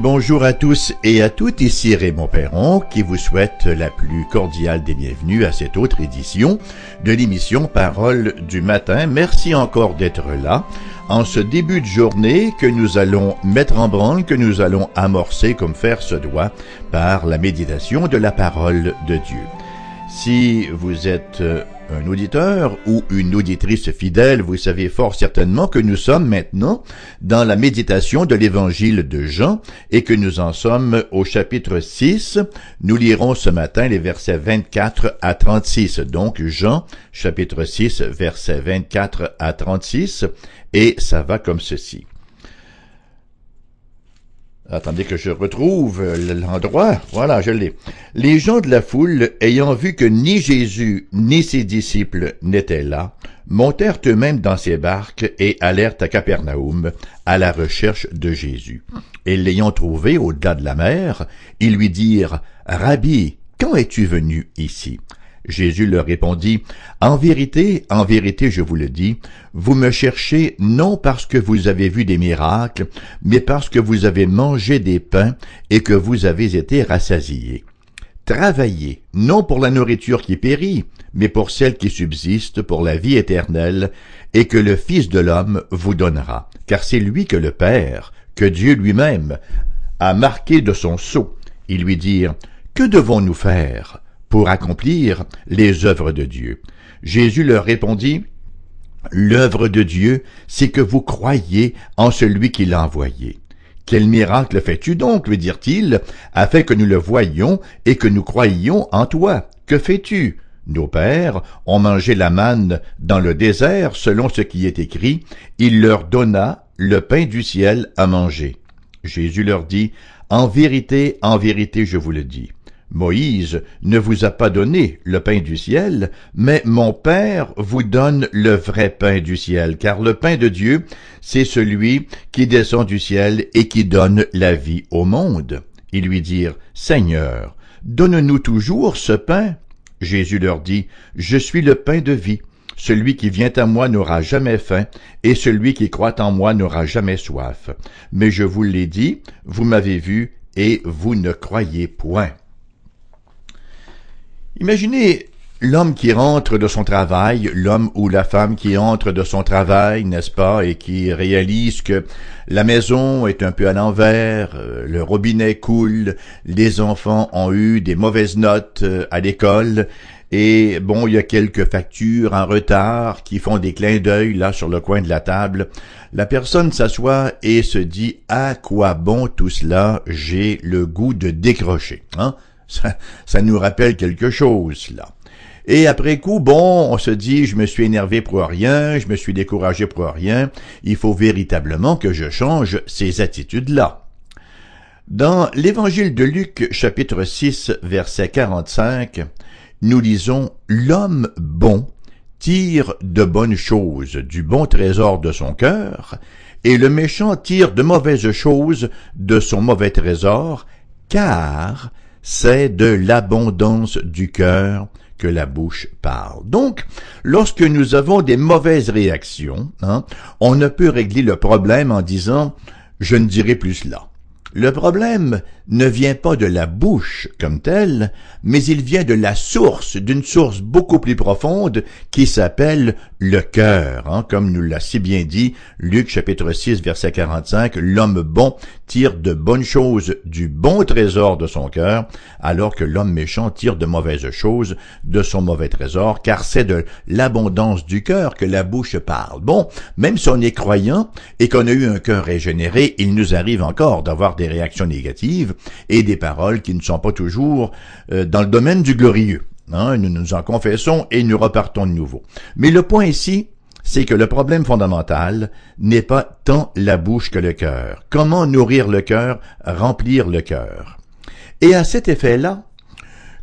Bonjour à tous et à toutes, ici Raymond Perron qui vous souhaite la plus cordiale des bienvenues à cette autre édition de l'émission Parole du matin. Merci encore d'être là en ce début de journée que nous allons mettre en branle, que nous allons amorcer comme faire se doit par la méditation de la parole de Dieu. Si vous êtes euh, un auditeur ou une auditrice fidèle, vous savez fort certainement que nous sommes maintenant dans la méditation de l'évangile de Jean et que nous en sommes au chapitre 6. Nous lirons ce matin les versets 24 à 36. Donc Jean, chapitre 6, versets 24 à 36, et ça va comme ceci. Attendez que je retrouve l'endroit. Voilà, je l'ai. Les gens de la foule, ayant vu que ni Jésus ni ses disciples n'étaient là, montèrent eux-mêmes dans ces barques et allèrent à Capernaum à la recherche de Jésus. Et l'ayant trouvé au-delà de la mer, ils lui dirent, Rabbi, quand es-tu venu ici? Jésus leur répondit, En vérité, en vérité, je vous le dis, vous me cherchez non parce que vous avez vu des miracles, mais parce que vous avez mangé des pains et que vous avez été rassasiés. Travaillez, non pour la nourriture qui périt, mais pour celle qui subsiste pour la vie éternelle, et que le Fils de l'homme vous donnera, car c'est lui que le Père, que Dieu lui-même, a marqué de son sceau. Ils lui dirent, Que devons-nous faire pour accomplir les œuvres de Dieu. Jésus leur répondit, L'œuvre de Dieu, c'est que vous croyez en celui qui l'a envoyé. Quel miracle fais-tu donc, lui dirent-ils, afin que nous le voyions et que nous croyions en toi? Que fais-tu? Nos pères ont mangé la manne dans le désert selon ce qui est écrit, il leur donna le pain du ciel à manger. Jésus leur dit, En vérité, en vérité, je vous le dis, Moïse ne vous a pas donné le pain du ciel, mais mon Père vous donne le vrai pain du ciel, car le pain de Dieu, c'est celui qui descend du ciel et qui donne la vie au monde. Ils lui dirent, Seigneur, donne-nous toujours ce pain. Jésus leur dit, Je suis le pain de vie. Celui qui vient à moi n'aura jamais faim, et celui qui croit en moi n'aura jamais soif. Mais je vous l'ai dit, vous m'avez vu, et vous ne croyez point. Imaginez l'homme qui rentre de son travail, l'homme ou la femme qui entre de son travail, n'est-ce pas, et qui réalise que la maison est un peu à l'envers, euh, le robinet coule, les enfants ont eu des mauvaises notes euh, à l'école, et bon, il y a quelques factures en retard qui font des clins d'œil là sur le coin de la table. La personne s'assoit et se dit à quoi bon tout cela, j'ai le goût de décrocher. Hein? Ça, nous rappelle quelque chose, là. Et après coup, bon, on se dit, je me suis énervé pour rien, je me suis découragé pour rien, il faut véritablement que je change ces attitudes-là. Dans l'évangile de Luc, chapitre 6, verset 45, nous lisons L'homme bon tire de bonnes choses du bon trésor de son cœur, et le méchant tire de mauvaises choses de son mauvais trésor, car c'est de l'abondance du cœur que la bouche parle. Donc, lorsque nous avons des mauvaises réactions, hein, on ne peut régler le problème en disant je ne dirai plus cela. Le problème ne vient pas de la bouche comme telle, mais il vient de la source, d'une source beaucoup plus profonde qui s'appelle le cœur. Hein, comme nous l'a si bien dit Luc chapitre 6 verset 45, l'homme bon tire de bonnes choses du bon trésor de son cœur, alors que l'homme méchant tire de mauvaises choses de son mauvais trésor, car c'est de l'abondance du cœur que la bouche parle. Bon, même si on est croyant et qu'on a eu un cœur régénéré, il nous arrive encore d'avoir des réactions négatives et des paroles qui ne sont pas toujours euh, dans le domaine du glorieux. Hein. nous nous en confessons et nous repartons de nouveau. Mais le point ici, c'est que le problème fondamental n'est pas tant la bouche que le cœur. Comment nourrir le cœur, remplir le cœur? Et à cet effet-là,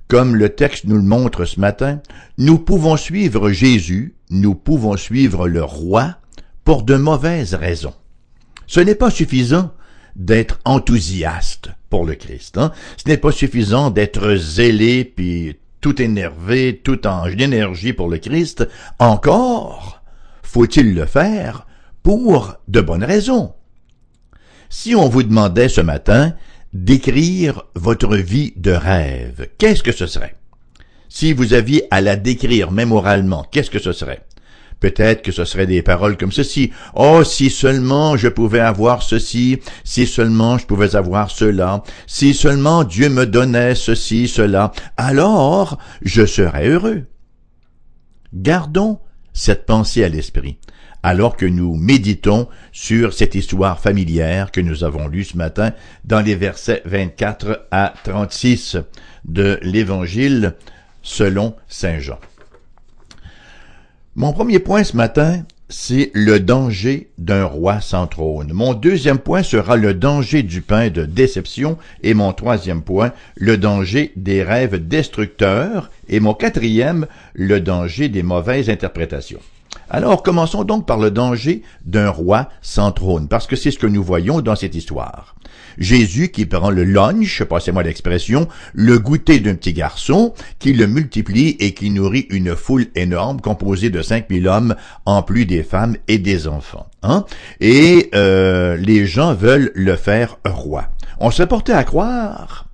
comme le texte nous le montre ce matin, nous pouvons suivre Jésus, nous pouvons suivre le roi pour de mauvaises raisons. Ce n'est pas suffisant d'être enthousiaste pour le Christ. Hein? Ce n'est pas suffisant d'être zélé puis tout énervé, tout en énergie pour le Christ. Encore faut-il le faire pour de bonnes raisons. Si on vous demandait ce matin d'écrire votre vie de rêve, qu'est-ce que ce serait? Si vous aviez à la décrire mémoralement, qu'est-ce que ce serait? Peut-être que ce serait des paroles comme ceci. Oh, si seulement je pouvais avoir ceci, si seulement je pouvais avoir cela, si seulement Dieu me donnait ceci, cela, alors je serais heureux. Gardons cette pensée à l'esprit alors que nous méditons sur cette histoire familière que nous avons lue ce matin dans les versets 24 à 36 de l'Évangile selon Saint Jean. Mon premier point ce matin, c'est le danger d'un roi sans trône. Mon deuxième point sera le danger du pain de déception et mon troisième point, le danger des rêves destructeurs et mon quatrième, le danger des mauvaises interprétations. Alors commençons donc par le danger d'un roi sans trône, parce que c'est ce que nous voyons dans cette histoire. Jésus qui prend le lunch, passez-moi l'expression, le goûter d'un petit garçon, qui le multiplie et qui nourrit une foule énorme composée de 5000 hommes, en plus des femmes et des enfants. Hein? Et euh, les gens veulent le faire roi. On se portait à croire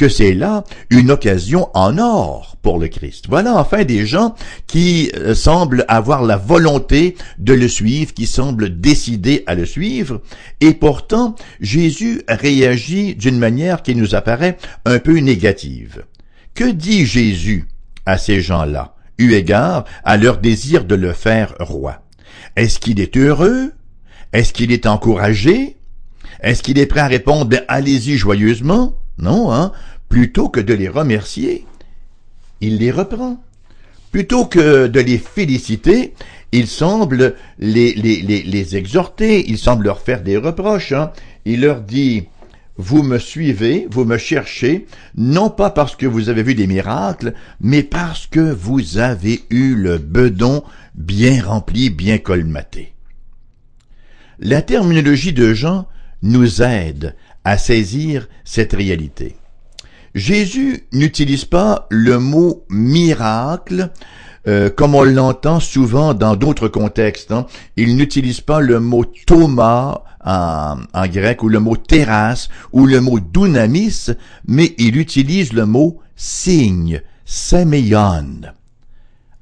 que c'est là une occasion en or pour le Christ. Voilà enfin des gens qui euh, semblent avoir la volonté de le suivre, qui semblent décidés à le suivre, et pourtant Jésus réagit d'une manière qui nous apparaît un peu négative. Que dit Jésus à ces gens-là, eu égard à leur désir de le faire roi? Est-ce qu'il est heureux? Est-ce qu'il est encouragé? Est-ce qu'il est prêt à répondre, ben, allez-y joyeusement? Non, hein? Plutôt que de les remercier, il les reprend. Plutôt que de les féliciter, il semble les, les, les, exhorter, il semble leur faire des reproches. Hein? Il leur dit, vous me suivez, vous me cherchez, non pas parce que vous avez vu des miracles, mais parce que vous avez eu le bedon bien rempli, bien colmaté. La terminologie de Jean nous aide à saisir cette réalité. Jésus n'utilise pas le mot miracle euh, comme on l'entend souvent dans d'autres contextes. Hein. Il n'utilise pas le mot Thomas en, grec ou le mot terrasse ou le mot dunamis, mais il utilise le mot signe, semeion.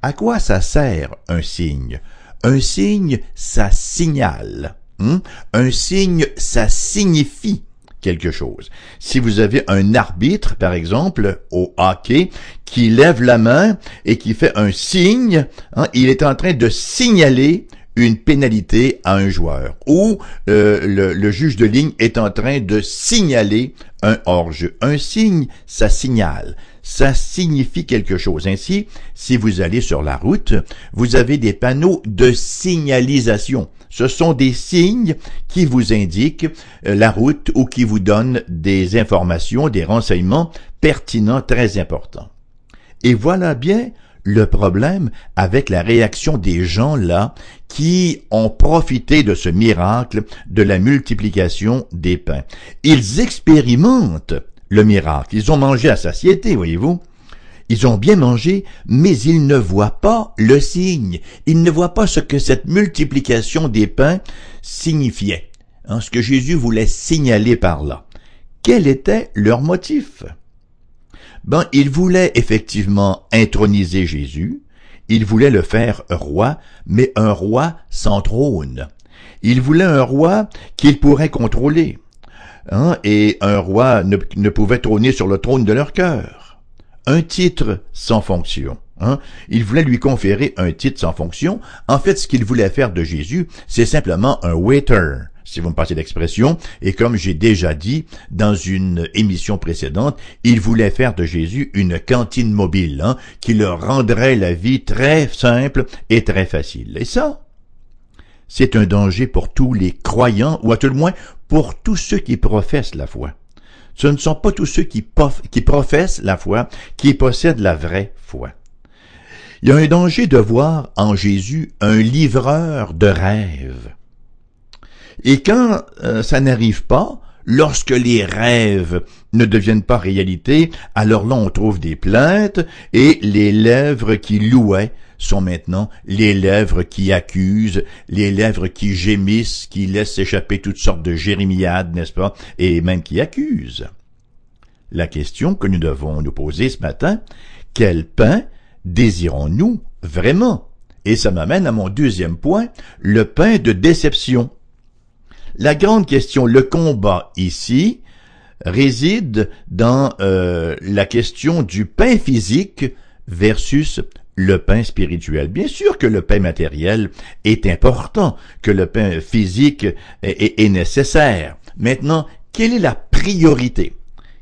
À quoi ça sert un signe? Un signe, ça signale. Hein? Un signe, ça signifie quelque chose. Si vous avez un arbitre, par exemple, au hockey, qui lève la main et qui fait un signe, hein, il est en train de signaler une pénalité à un joueur ou euh, le, le, juge de ligne est en train de signaler un hors-jeu. Un signe, ça signale. Ça signifie quelque chose. Ainsi, si vous allez sur la route, vous avez des panneaux de signalisation. Ce sont des signes qui vous indiquent euh, la route ou qui vous donnent des informations, des renseignements pertinents très importants. Et voilà bien le problème avec la réaction des gens là qui ont profité de ce miracle de la multiplication des pains. Ils expérimentent le miracle. Ils ont mangé à satiété, voyez-vous. Ils ont bien mangé, mais ils ne voient pas le signe. Ils ne voient pas ce que cette multiplication des pains signifiait. Hein, ce que Jésus voulait signaler par là. Quel était leur motif? Ben, ils voulaient effectivement introniser Jésus. Ils voulaient le faire roi, mais un roi sans trône. Ils voulaient un roi qu'ils pourraient contrôler. Hein, et un roi ne, pouvait trôner sur le trône de leur cœur un titre sans fonction. Hein? Il voulait lui conférer un titre sans fonction. En fait, ce qu'il voulait faire de Jésus, c'est simplement un waiter, si vous me passez l'expression. Et comme j'ai déjà dit dans une émission précédente, il voulait faire de Jésus une cantine mobile, hein, qui leur rendrait la vie très simple et très facile. Et ça, c'est un danger pour tous les croyants, ou à tout le moins pour tous ceux qui professent la foi ce ne sont pas tous ceux qui, professent la foi, qui possèdent la vraie foi. Il y a un danger de voir en Jésus un livreur de rêves. Et quand euh, ça n'arrive pas, lorsque les rêves ne deviennent pas réalité, alors là on trouve des plaintes et les lèvres qui louaient sont maintenant les lèvres qui accusent, les lèvres qui gémissent, qui laissent échapper toutes sortes de jérémiades, n'est-ce pas, et même qui accusent. La question que nous devons nous poser ce matin, quel pain désirons-nous vraiment? Et ça m'amène à mon deuxième point, le pain de déception. La grande question, le combat ici, réside dans euh, la question du pain physique versus le pain spirituel. Bien sûr que le pain matériel est important, que le pain physique est, nécessaire. Maintenant, quelle est la priorité?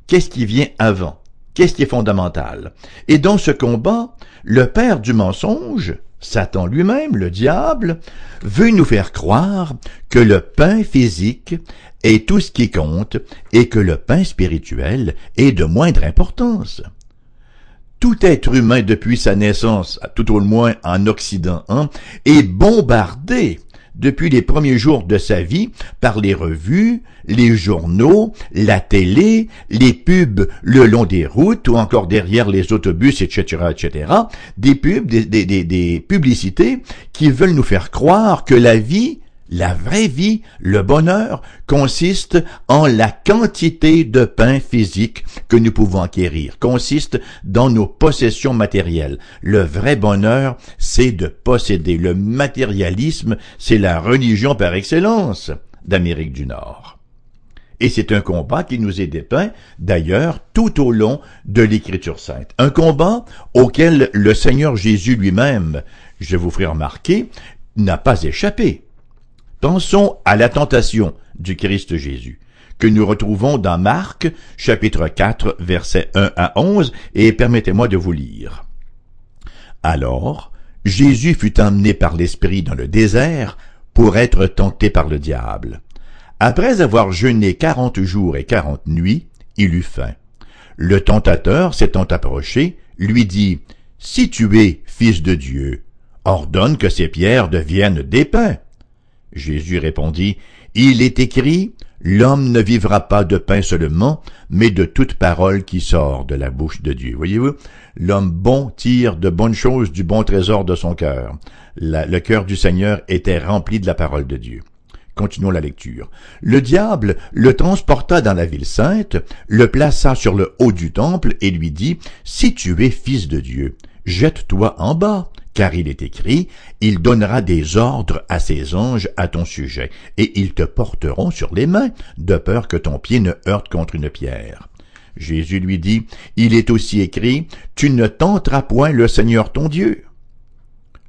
Qu'est-ce qui vient avant? Qu'est-ce qui est fondamental? Et dans ce combat, le père du mensonge, Satan lui-même, le diable, veut nous faire croire que le pain physique est tout ce qui compte et que le pain spirituel est de moindre importance. Tout être humain depuis sa naissance, tout au moins en Occident, hein, est bombardé depuis les premiers jours de sa vie par les revues, les journaux, la télé, les pubs le long des routes ou encore derrière les autobus, etc., etc., des pubs, des, des, des publicités qui veulent nous faire croire que la vie la vraie vie, le bonheur, consiste en la quantité de pain physique que nous pouvons acquérir, consiste dans nos possessions matérielles. Le vrai bonheur, c'est de posséder. Le matérialisme, c'est la religion par excellence d'Amérique du Nord. Et c'est un combat qui nous est dépeint, d'ailleurs, tout au long de l'Écriture sainte. Un combat auquel le Seigneur Jésus lui-même, je vous ferai remarquer, n'a pas échappé. Pensons à la tentation du Christ Jésus, que nous retrouvons dans Marc, chapitre 4, versets 1 à 11, et permettez-moi de vous lire. Alors, Jésus fut emmené par l'Esprit dans le désert pour être tenté par le diable. Après avoir jeûné quarante jours et quarante nuits, il eut faim. Le tentateur, s'étant approché, lui dit, Si tu es fils de Dieu, ordonne que ces pierres deviennent des pains. Jésus répondit, Il est écrit, L'homme ne vivra pas de pain seulement, mais de toute parole qui sort de la bouche de Dieu. Voyez-vous, l'homme bon tire de bonnes choses du bon trésor de son cœur. le cœur du Seigneur était rempli de la parole de Dieu. Continuons la lecture. Le diable le transporta dans la ville sainte, le plaça sur le haut du temple et lui dit, Si tu es fils de Dieu, jette-toi en bas, car il est écrit, il donnera des ordres à ses anges à ton sujet, et ils te porteront sur les mains, de peur que ton pied ne heurte contre une pierre. Jésus lui dit, il est aussi écrit, tu ne tenteras point le Seigneur ton Dieu.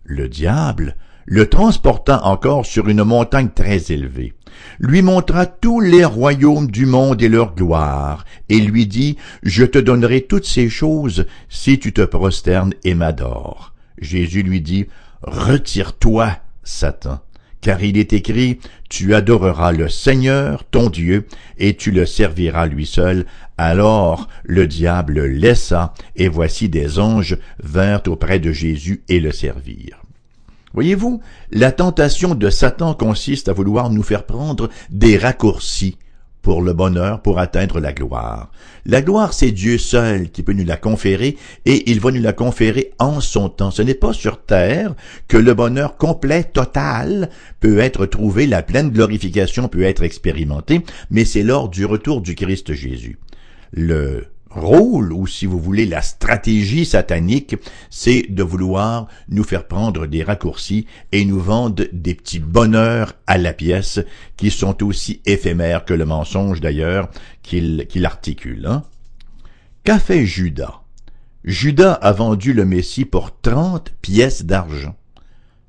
Le diable le transporta encore sur une montagne très élevée, lui montra tous les royaumes du monde et leur gloire, et lui dit, Je te donnerai toutes ces choses si tu te prosternes et m'adores. Jésus lui dit, Retire-toi, Satan, car il est écrit, Tu adoreras le Seigneur, ton Dieu, et tu le serviras lui seul. Alors le diable laissa, et voici des anges vinrent auprès de Jésus et le servirent. Voyez-vous, la tentation de Satan consiste à vouloir nous faire prendre des raccourcis pour le bonheur, pour atteindre la gloire. La gloire, c'est Dieu seul qui peut nous la conférer et il va nous la conférer en son temps. Ce n'est pas sur terre que le bonheur complet, total, peut être trouvé, la pleine glorification peut être expérimentée, mais c'est lors du retour du Christ Jésus. Le rôle, ou si vous voulez la stratégie satanique, c'est de vouloir nous faire prendre des raccourcis et nous vendre des petits bonheurs à la pièce qui sont aussi éphémères que le mensonge d'ailleurs qu'il articule. Hein. Qu'a fait Judas? Judas a vendu le Messie pour trente pièces d'argent.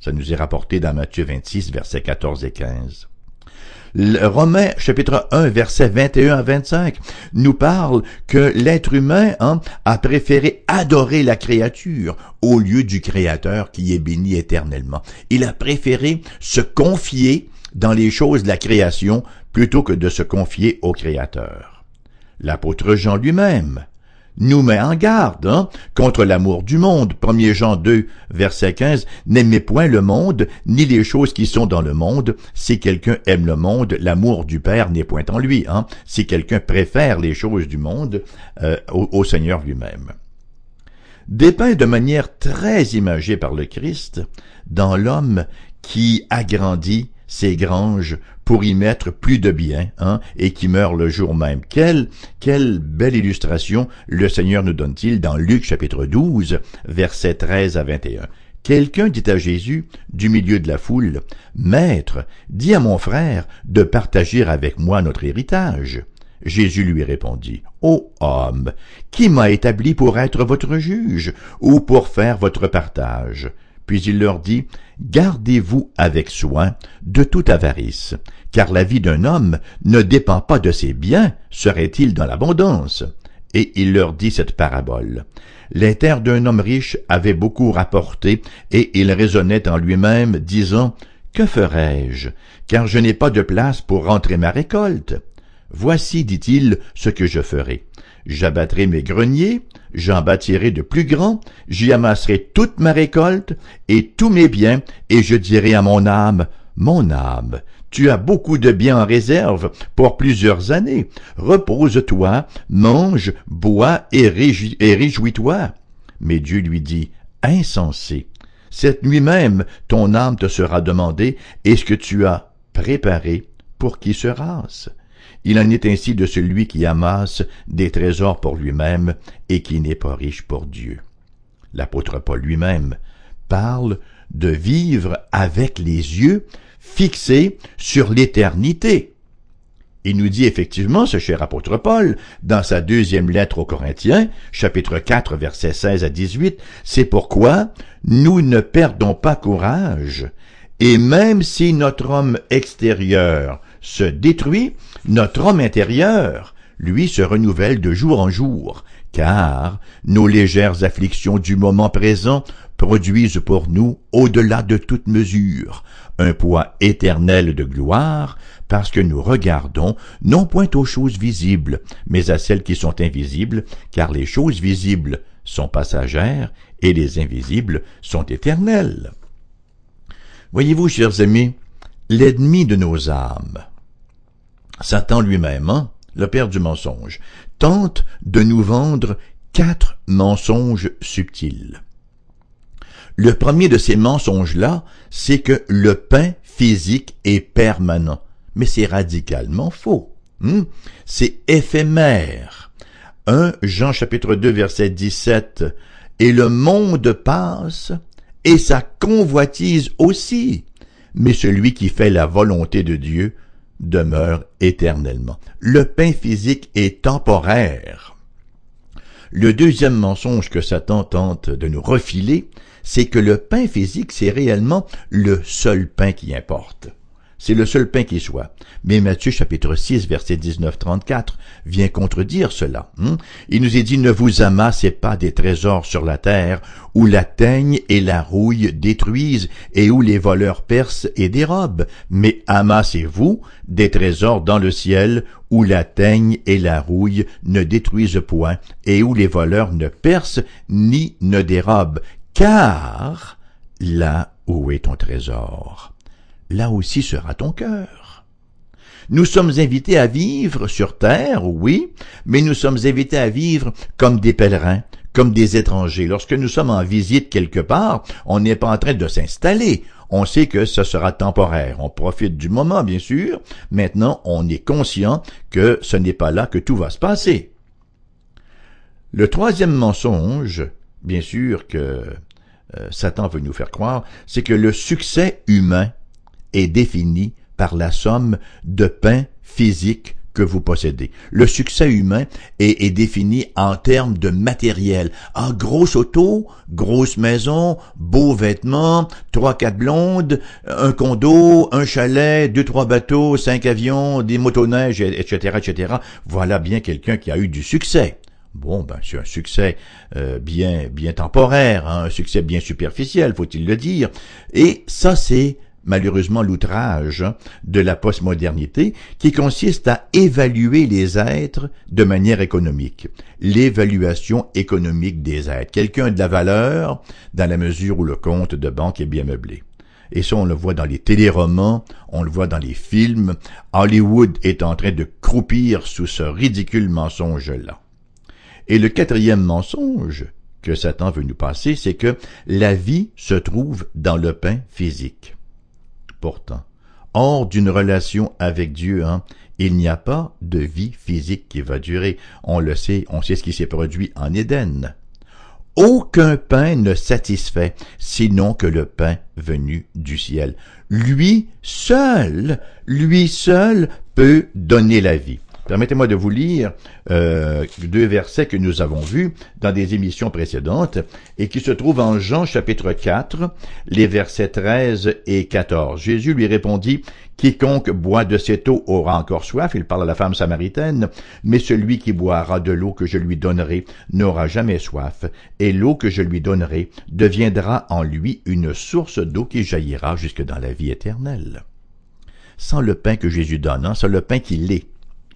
Ça nous est rapporté dans Matthieu 26, versets 14 et 15. Romains chapitre 1 verset 21 à 25 nous parle que l'être humain hein, a préféré adorer la créature au lieu du Créateur qui est béni éternellement. Il a préféré se confier dans les choses de la création plutôt que de se confier au Créateur. L'apôtre Jean lui-même nous met en garde hein, contre l'amour du monde. 1 Jean 2, verset 15, N'aimez point le monde, ni les choses qui sont dans le monde. Si quelqu'un aime le monde, l'amour du Père n'est point en lui. Hein. Si quelqu'un préfère les choses du monde euh, au, Seigneur lui-même. dépeint de manière très imagée par le Christ dans l'homme qui agrandit ses granges pour y mettre plus de biens, hein, et qui meurt le jour même. Quelle, quelle belle illustration le Seigneur nous donne-t-il dans Luc chapitre 12, versets 13 à 21. Quelqu'un dit à Jésus, du milieu de la foule, Maître, dis à mon frère de partager avec moi notre héritage. Jésus lui répondit, Ô homme, qui m'a établi pour être votre juge, ou pour faire votre partage? Puis il leur dit, Gardez-vous avec soin de toute avarice, car la vie d'un homme ne dépend pas de ses biens, serait-il dans l'abondance? Et il leur dit cette parabole. Les terres d'un homme riche avaient beaucoup rapporté, et il raisonnait en lui-même, disant, Que ferai-je, car je n'ai pas de place pour rentrer ma récolte? Voici, dit-il, ce que je ferai. J'abattrai mes greniers, j'en bâtirai de plus grands, j'y amasserai toute ma récolte et tous mes biens, et je dirai à mon âme, mon âme, tu as beaucoup de biens en réserve pour plusieurs années. Repose-toi, mange, bois et, réjouis-toi. Mais Dieu lui dit, Insensé, cette nuit même ton âme te sera demandée, et ce que tu as préparé pour qui sera-ce il en est ainsi de celui qui amasse des trésors pour lui-même et qui n'est pas riche pour Dieu. L'apôtre Paul lui-même parle de vivre avec les yeux fixés sur l'éternité. Il nous dit effectivement, ce cher apôtre Paul, dans sa deuxième lettre aux Corinthiens, chapitre 4, versets 16 à 18, c'est pourquoi nous ne perdons pas courage, et même si notre homme extérieur se détruit, notre homme intérieur, lui, se renouvelle de jour en jour, car nos légères afflictions du moment présent produisent pour nous, au-delà de toute mesure, un poids éternel de gloire, parce que nous regardons non point aux choses visibles, mais à celles qui sont invisibles, car les choses visibles sont passagères et les invisibles sont éternelles. Voyez-vous, chers amis, l'ennemi de nos âmes, Satan lui-même, hein, le père du mensonge, tente de nous vendre quatre mensonges subtils. Le premier de ces mensonges-là, c'est que le pain physique est permanent. Mais c'est radicalement faux. Hmm? C'est éphémère. 1 Jean chapitre 2 verset 17. Et le monde passe, et sa convoitise aussi. Mais celui qui fait la volonté de Dieu demeure éternellement. Le pain physique est temporaire. Le deuxième mensonge que Satan tente de nous refiler, c'est que le pain physique, c'est réellement le seul pain qui importe. C'est le seul pain qui soit. Mais Matthieu chapitre 6 verset 19-34 vient contredire cela. Hein. Il nous est dit, ne vous amassez pas des trésors sur la terre, où la teigne et la rouille détruisent, et où les voleurs percent et dérobent, mais amassez-vous des trésors dans le ciel, où la teigne et la rouille ne détruisent point, et où les voleurs ne percent ni ne dérobent, car là où est ton trésor là aussi sera ton cœur. Nous sommes invités à vivre sur terre, oui, mais nous sommes invités à vivre comme des pèlerins, comme des étrangers. Lorsque nous sommes en visite quelque part, on n'est pas en train de s'installer. On sait que ce sera temporaire. On profite du moment, bien sûr. Maintenant, on est conscient que ce n'est pas là que tout va se passer. Le troisième mensonge, bien sûr que euh, Satan veut nous faire croire, c'est que le succès humain est défini par la somme de pain physique que vous possédez. Le succès humain est, défini en termes de matériel. En grosse auto, grosse maison, beaux vêtements, trois, quatre blondes, un condo, un chalet, deux, trois bateaux, cinq avions, des motoneiges, etc., etc. Voilà bien quelqu'un qui a eu du succès. Bon, ben, c'est un succès euh, bien, bien temporaire, hein, un succès bien superficiel, faut-il le dire. Et ça, c'est malheureusement l'outrage de la postmodernité qui consiste à évaluer les êtres de manière économique. L'évaluation économique des êtres. Quelqu'un a de la valeur dans la mesure où le compte de banque est bien meublé. Et ça, on le voit dans les téléromans, on le voit dans les films. Hollywood est en train de croupir sous ce ridicule mensonge-là. Et le quatrième mensonge que Satan veut nous passer, c'est que la vie se trouve dans le pain physique. Pourtant, hors d'une relation avec Dieu, hein, il n'y a pas de vie physique qui va durer. On le sait, on sait ce qui s'est produit en Éden. Aucun pain ne satisfait, sinon que le pain venu du ciel. Lui seul, lui seul peut donner la vie. Permettez-moi de vous lire euh, deux versets que nous avons vus dans des émissions précédentes et qui se trouvent en Jean chapitre 4, les versets 13 et 14. Jésus lui répondit, Quiconque boit de cette eau aura encore soif, il parle à la femme samaritaine, mais celui qui boira de l'eau que je lui donnerai n'aura jamais soif, et l'eau que je lui donnerai deviendra en lui une source d'eau qui jaillira jusque dans la vie éternelle. Sans le pain que Jésus donne, hein, sans le pain qu'il est,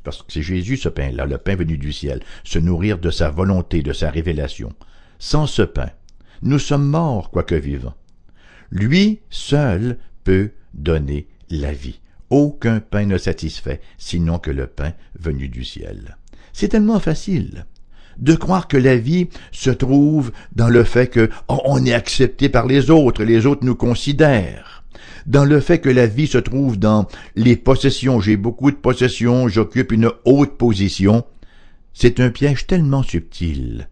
parce que c'est Jésus ce pain-là, le pain venu du ciel, se nourrir de sa volonté, de sa révélation. Sans ce pain, nous sommes morts, quoique vivants. Lui seul peut donner la vie. Aucun pain ne satisfait, sinon que le pain venu du ciel. C'est tellement facile de croire que la vie se trouve dans le fait que oh, on est accepté par les autres, les autres nous considèrent dans le fait que la vie se trouve dans les possessions. J'ai beaucoup de possessions, j'occupe une haute position. C'est un piège tellement subtil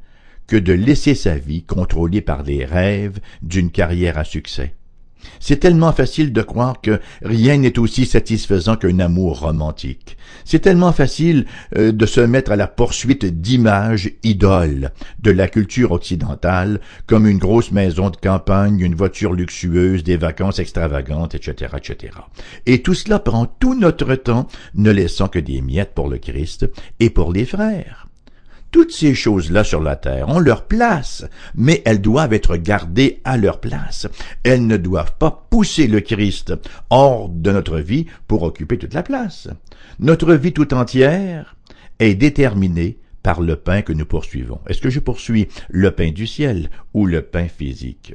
que de laisser sa vie contrôlée par les rêves d'une carrière à succès. C'est tellement facile de croire que rien n'est aussi satisfaisant qu'un amour romantique. C'est tellement facile euh, de se mettre à la poursuite d'images idoles de la culture occidentale, comme une grosse maison de campagne, une voiture luxueuse, des vacances extravagantes, etc., etc. Et tout cela prend tout notre temps, ne laissant que des miettes pour le Christ et pour les frères. Toutes ces choses-là sur la terre ont leur place, mais elles doivent être gardées à leur place. Elles ne doivent pas pousser le Christ hors de notre vie pour occuper toute la place. Notre vie tout entière est déterminée par le pain que nous poursuivons. Est-ce que je poursuis le pain du ciel ou le pain physique?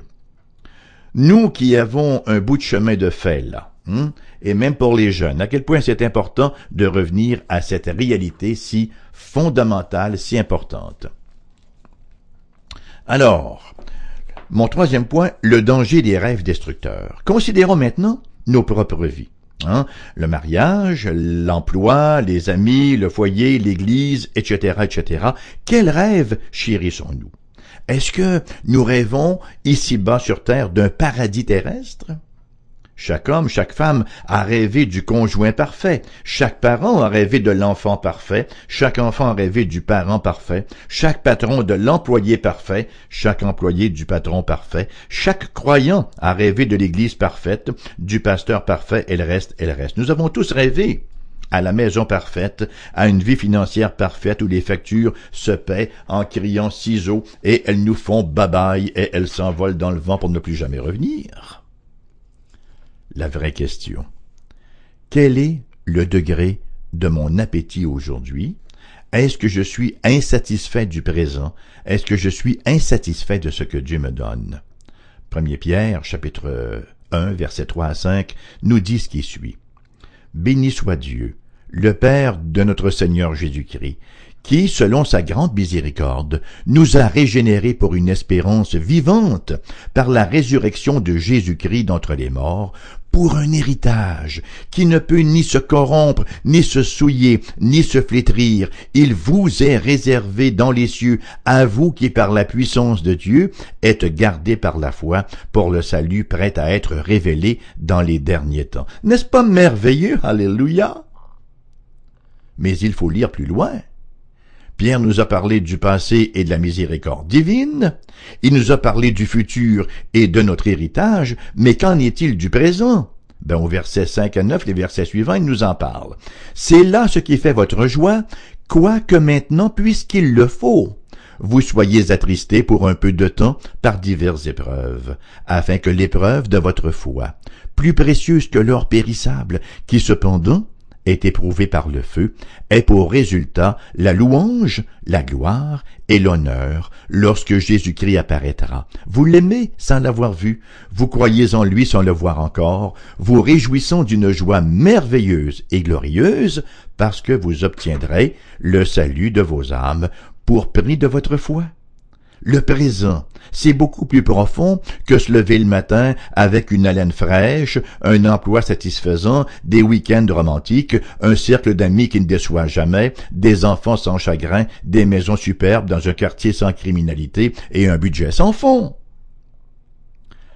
Nous qui avons un bout de chemin de fait là, hein, et même pour les jeunes, à quel point c'est important de revenir à cette réalité si fondamentale, si importante. Alors, mon troisième point, le danger des rêves destructeurs. Considérons maintenant nos propres vies. Hein? Le mariage, l'emploi, les amis, le foyer, l'église, etc., etc. Quels rêves chérissons-nous? Est-ce que nous rêvons ici-bas sur terre d'un paradis terrestre? Chaque homme, chaque femme a rêvé du conjoint parfait. Chaque parent a rêvé de l'enfant parfait. Chaque enfant a rêvé du parent parfait. Chaque patron de l'employé parfait. Chaque employé du patron parfait. Chaque croyant a rêvé de l'église parfaite, du pasteur parfait et le reste et le reste. Nous avons tous rêvé à la maison parfaite, à une vie financière parfaite où les factures se paient en criant ciseaux et elles nous font babaille et elles s'envolent dans le vent pour ne plus jamais revenir la vraie question. Quel est le degré de mon appétit aujourd'hui? Est-ce que je suis insatisfait du présent? Est-ce que je suis insatisfait de ce que Dieu me donne? 1 Pierre, chapitre 1, verset 3 à 5, nous dit ce qui suit. Béni soit Dieu, le Père de notre Seigneur Jésus-Christ, qui, selon sa grande miséricorde, nous a régénérés pour une espérance vivante par la résurrection de Jésus-Christ d'entre les morts, pour un héritage qui ne peut ni se corrompre, ni se souiller, ni se flétrir. Il vous est réservé dans les cieux, à vous qui par la puissance de Dieu êtes gardés par la foi pour le salut prêt à être révélé dans les derniers temps. N'est-ce pas merveilleux? Alléluia! Mais il faut lire plus loin. Pierre nous a parlé du passé et de la miséricorde divine, il nous a parlé du futur et de notre héritage, mais qu'en est-il du présent? Ben, au verset 5 à 9, les versets suivants, il nous en parle. C'est là ce qui fait votre joie, quoique maintenant, puisqu'il le faut, vous soyez attristés pour un peu de temps par diverses épreuves, afin que l'épreuve de votre foi, plus précieuse que l'or périssable, qui cependant est éprouvé par le feu, est pour résultat la louange, la gloire et l'honneur lorsque Jésus-Christ apparaîtra. Vous l'aimez sans l'avoir vu, vous croyez en lui sans le voir encore, vous réjouissons d'une joie merveilleuse et glorieuse parce que vous obtiendrez le salut de vos âmes pour prix de votre foi. Le présent. C'est beaucoup plus profond que se lever le matin avec une haleine fraîche, un emploi satisfaisant, des week-ends romantiques, un cercle d'amis qui ne déçoit jamais, des enfants sans chagrin, des maisons superbes dans un quartier sans criminalité et un budget sans fond.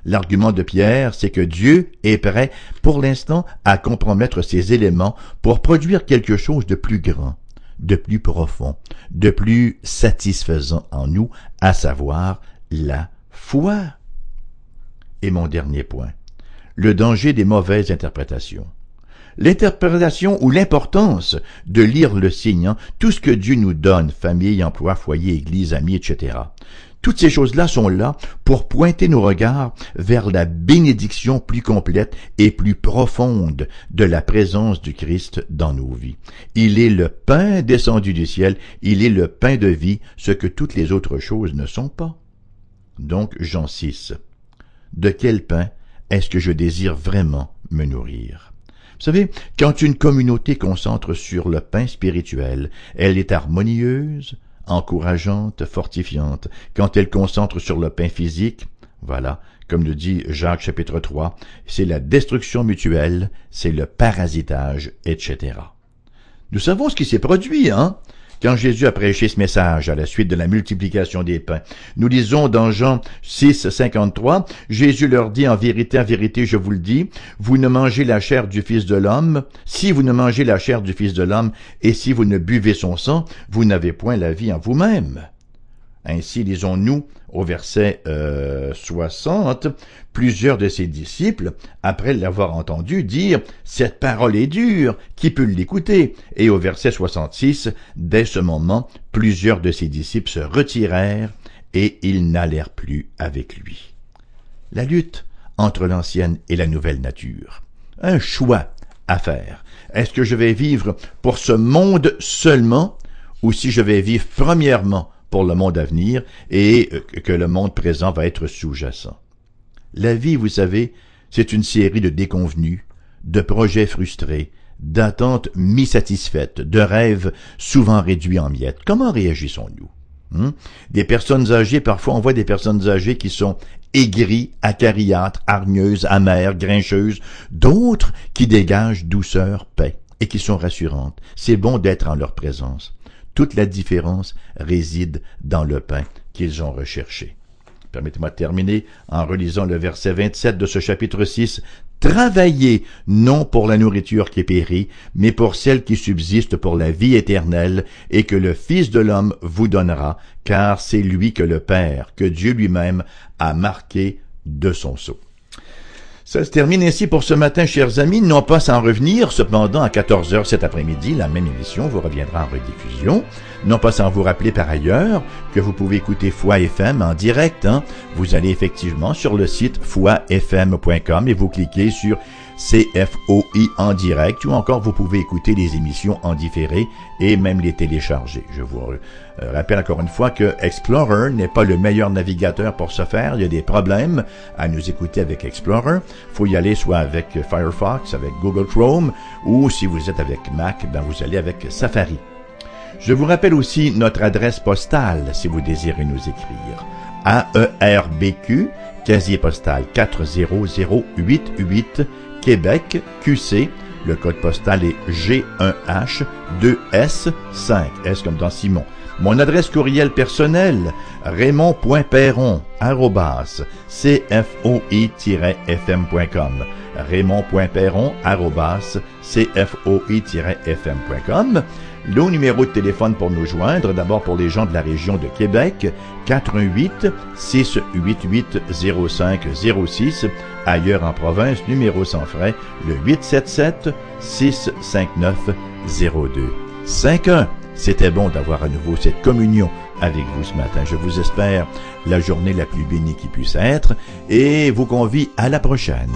L'argument de Pierre, c'est que Dieu est prêt, pour l'instant, à compromettre ces éléments pour produire quelque chose de plus grand de plus profond, de plus satisfaisant en nous, à savoir la foi. Et mon dernier point, le danger des mauvaises interprétations. L'interprétation ou l'importance de lire le signe, tout ce que Dieu nous donne, famille, emploi, foyer, église, amis, etc. Toutes ces choses-là sont là pour pointer nos regards vers la bénédiction plus complète et plus profonde de la présence du Christ dans nos vies. Il est le pain descendu du ciel, il est le pain de vie, ce que toutes les autres choses ne sont pas. Donc Jean 6. De quel pain est-ce que je désire vraiment me nourrir? Vous savez, quand une communauté concentre sur le pain spirituel, elle est harmonieuse, encourageante, fortifiante. Quand elle concentre sur le pain physique, voilà, comme le dit Jacques chapitre 3, c'est la destruction mutuelle, c'est le parasitage, etc. Nous savons ce qui s'est produit, hein? Quand Jésus a prêché ce message à la suite de la multiplication des pains. Nous lisons dans Jean 6, 53, Jésus leur dit en vérité, en vérité, je vous le dis, vous ne mangez la chair du Fils de l'homme, si vous ne mangez la chair du Fils de l'homme, et si vous ne buvez son sang, vous n'avez point la vie en vous-même. Ainsi lisons-nous au verset 60, euh, plusieurs de ses disciples, après l'avoir entendu dire « Cette parole est dure, qui peut l'écouter ?» Et au verset 66, dès ce moment, plusieurs de ses disciples se retirèrent et ils n'allèrent plus avec lui. La lutte entre l'ancienne et la nouvelle nature. Un choix à faire. Est-ce que je vais vivre pour ce monde seulement ou si je vais vivre premièrement pour le monde à venir et euh, que le monde présent va être sous-jacent. La vie, vous savez, c'est une série de déconvenus, de projets frustrés, d'attentes mi-satisfaites, de rêves souvent réduits en miettes. Comment réagissons-nous hein? Des personnes âgées, parfois on voit des personnes âgées qui sont aigries, acariâtres, hargneuses, amères, grincheuses, d'autres qui dégagent douceur, paix et qui sont rassurantes. C'est bon d'être en leur présence. Toute la différence réside dans le pain qu'ils ont recherché. Permettez-moi de terminer en relisant le verset 27 de ce chapitre 6. Travaillez non pour la nourriture qui périt, mais pour celle qui subsiste pour la vie éternelle, et que le Fils de l'homme vous donnera, car c'est lui que le Père, que Dieu lui-même a marqué de son sceau. Ça se termine ainsi pour ce matin, chers amis. Non pas sans revenir, cependant, à 14 heures cet après-midi, la même émission vous reviendra en rediffusion. Non pas sans vous rappeler par ailleurs que vous pouvez écouter Foi FM en direct. Hein. Vous allez effectivement sur le site foifm.com et vous cliquez sur CFOI en direct ou encore vous pouvez écouter les émissions en différé et même les télécharger. Je vous euh, rappelle encore une fois que Explorer n'est pas le meilleur navigateur pour ce faire. Il y a des problèmes à nous écouter avec Explorer. faut y aller soit avec Firefox, avec Google Chrome ou si vous êtes avec Mac, ben vous allez avec Safari. Je vous rappelle aussi notre adresse postale si vous désirez nous écrire. AERBQ, casier postal 40088 Québec, QC. Le code postal est G1H2S5. S comme dans Simon. Mon adresse courriel personnelle, raymond.perron, cfoi-fm.com. raymond.perron, cfoi-fm.com. Le numéro de téléphone pour nous joindre, d'abord pour les gens de la région de Québec, 88 688 0506. Ailleurs en province, numéro sans frais, le 877 659 0251. C'était bon d'avoir à nouveau cette communion avec vous ce matin. Je vous espère la journée la plus bénie qui puisse être et vous convie à la prochaine.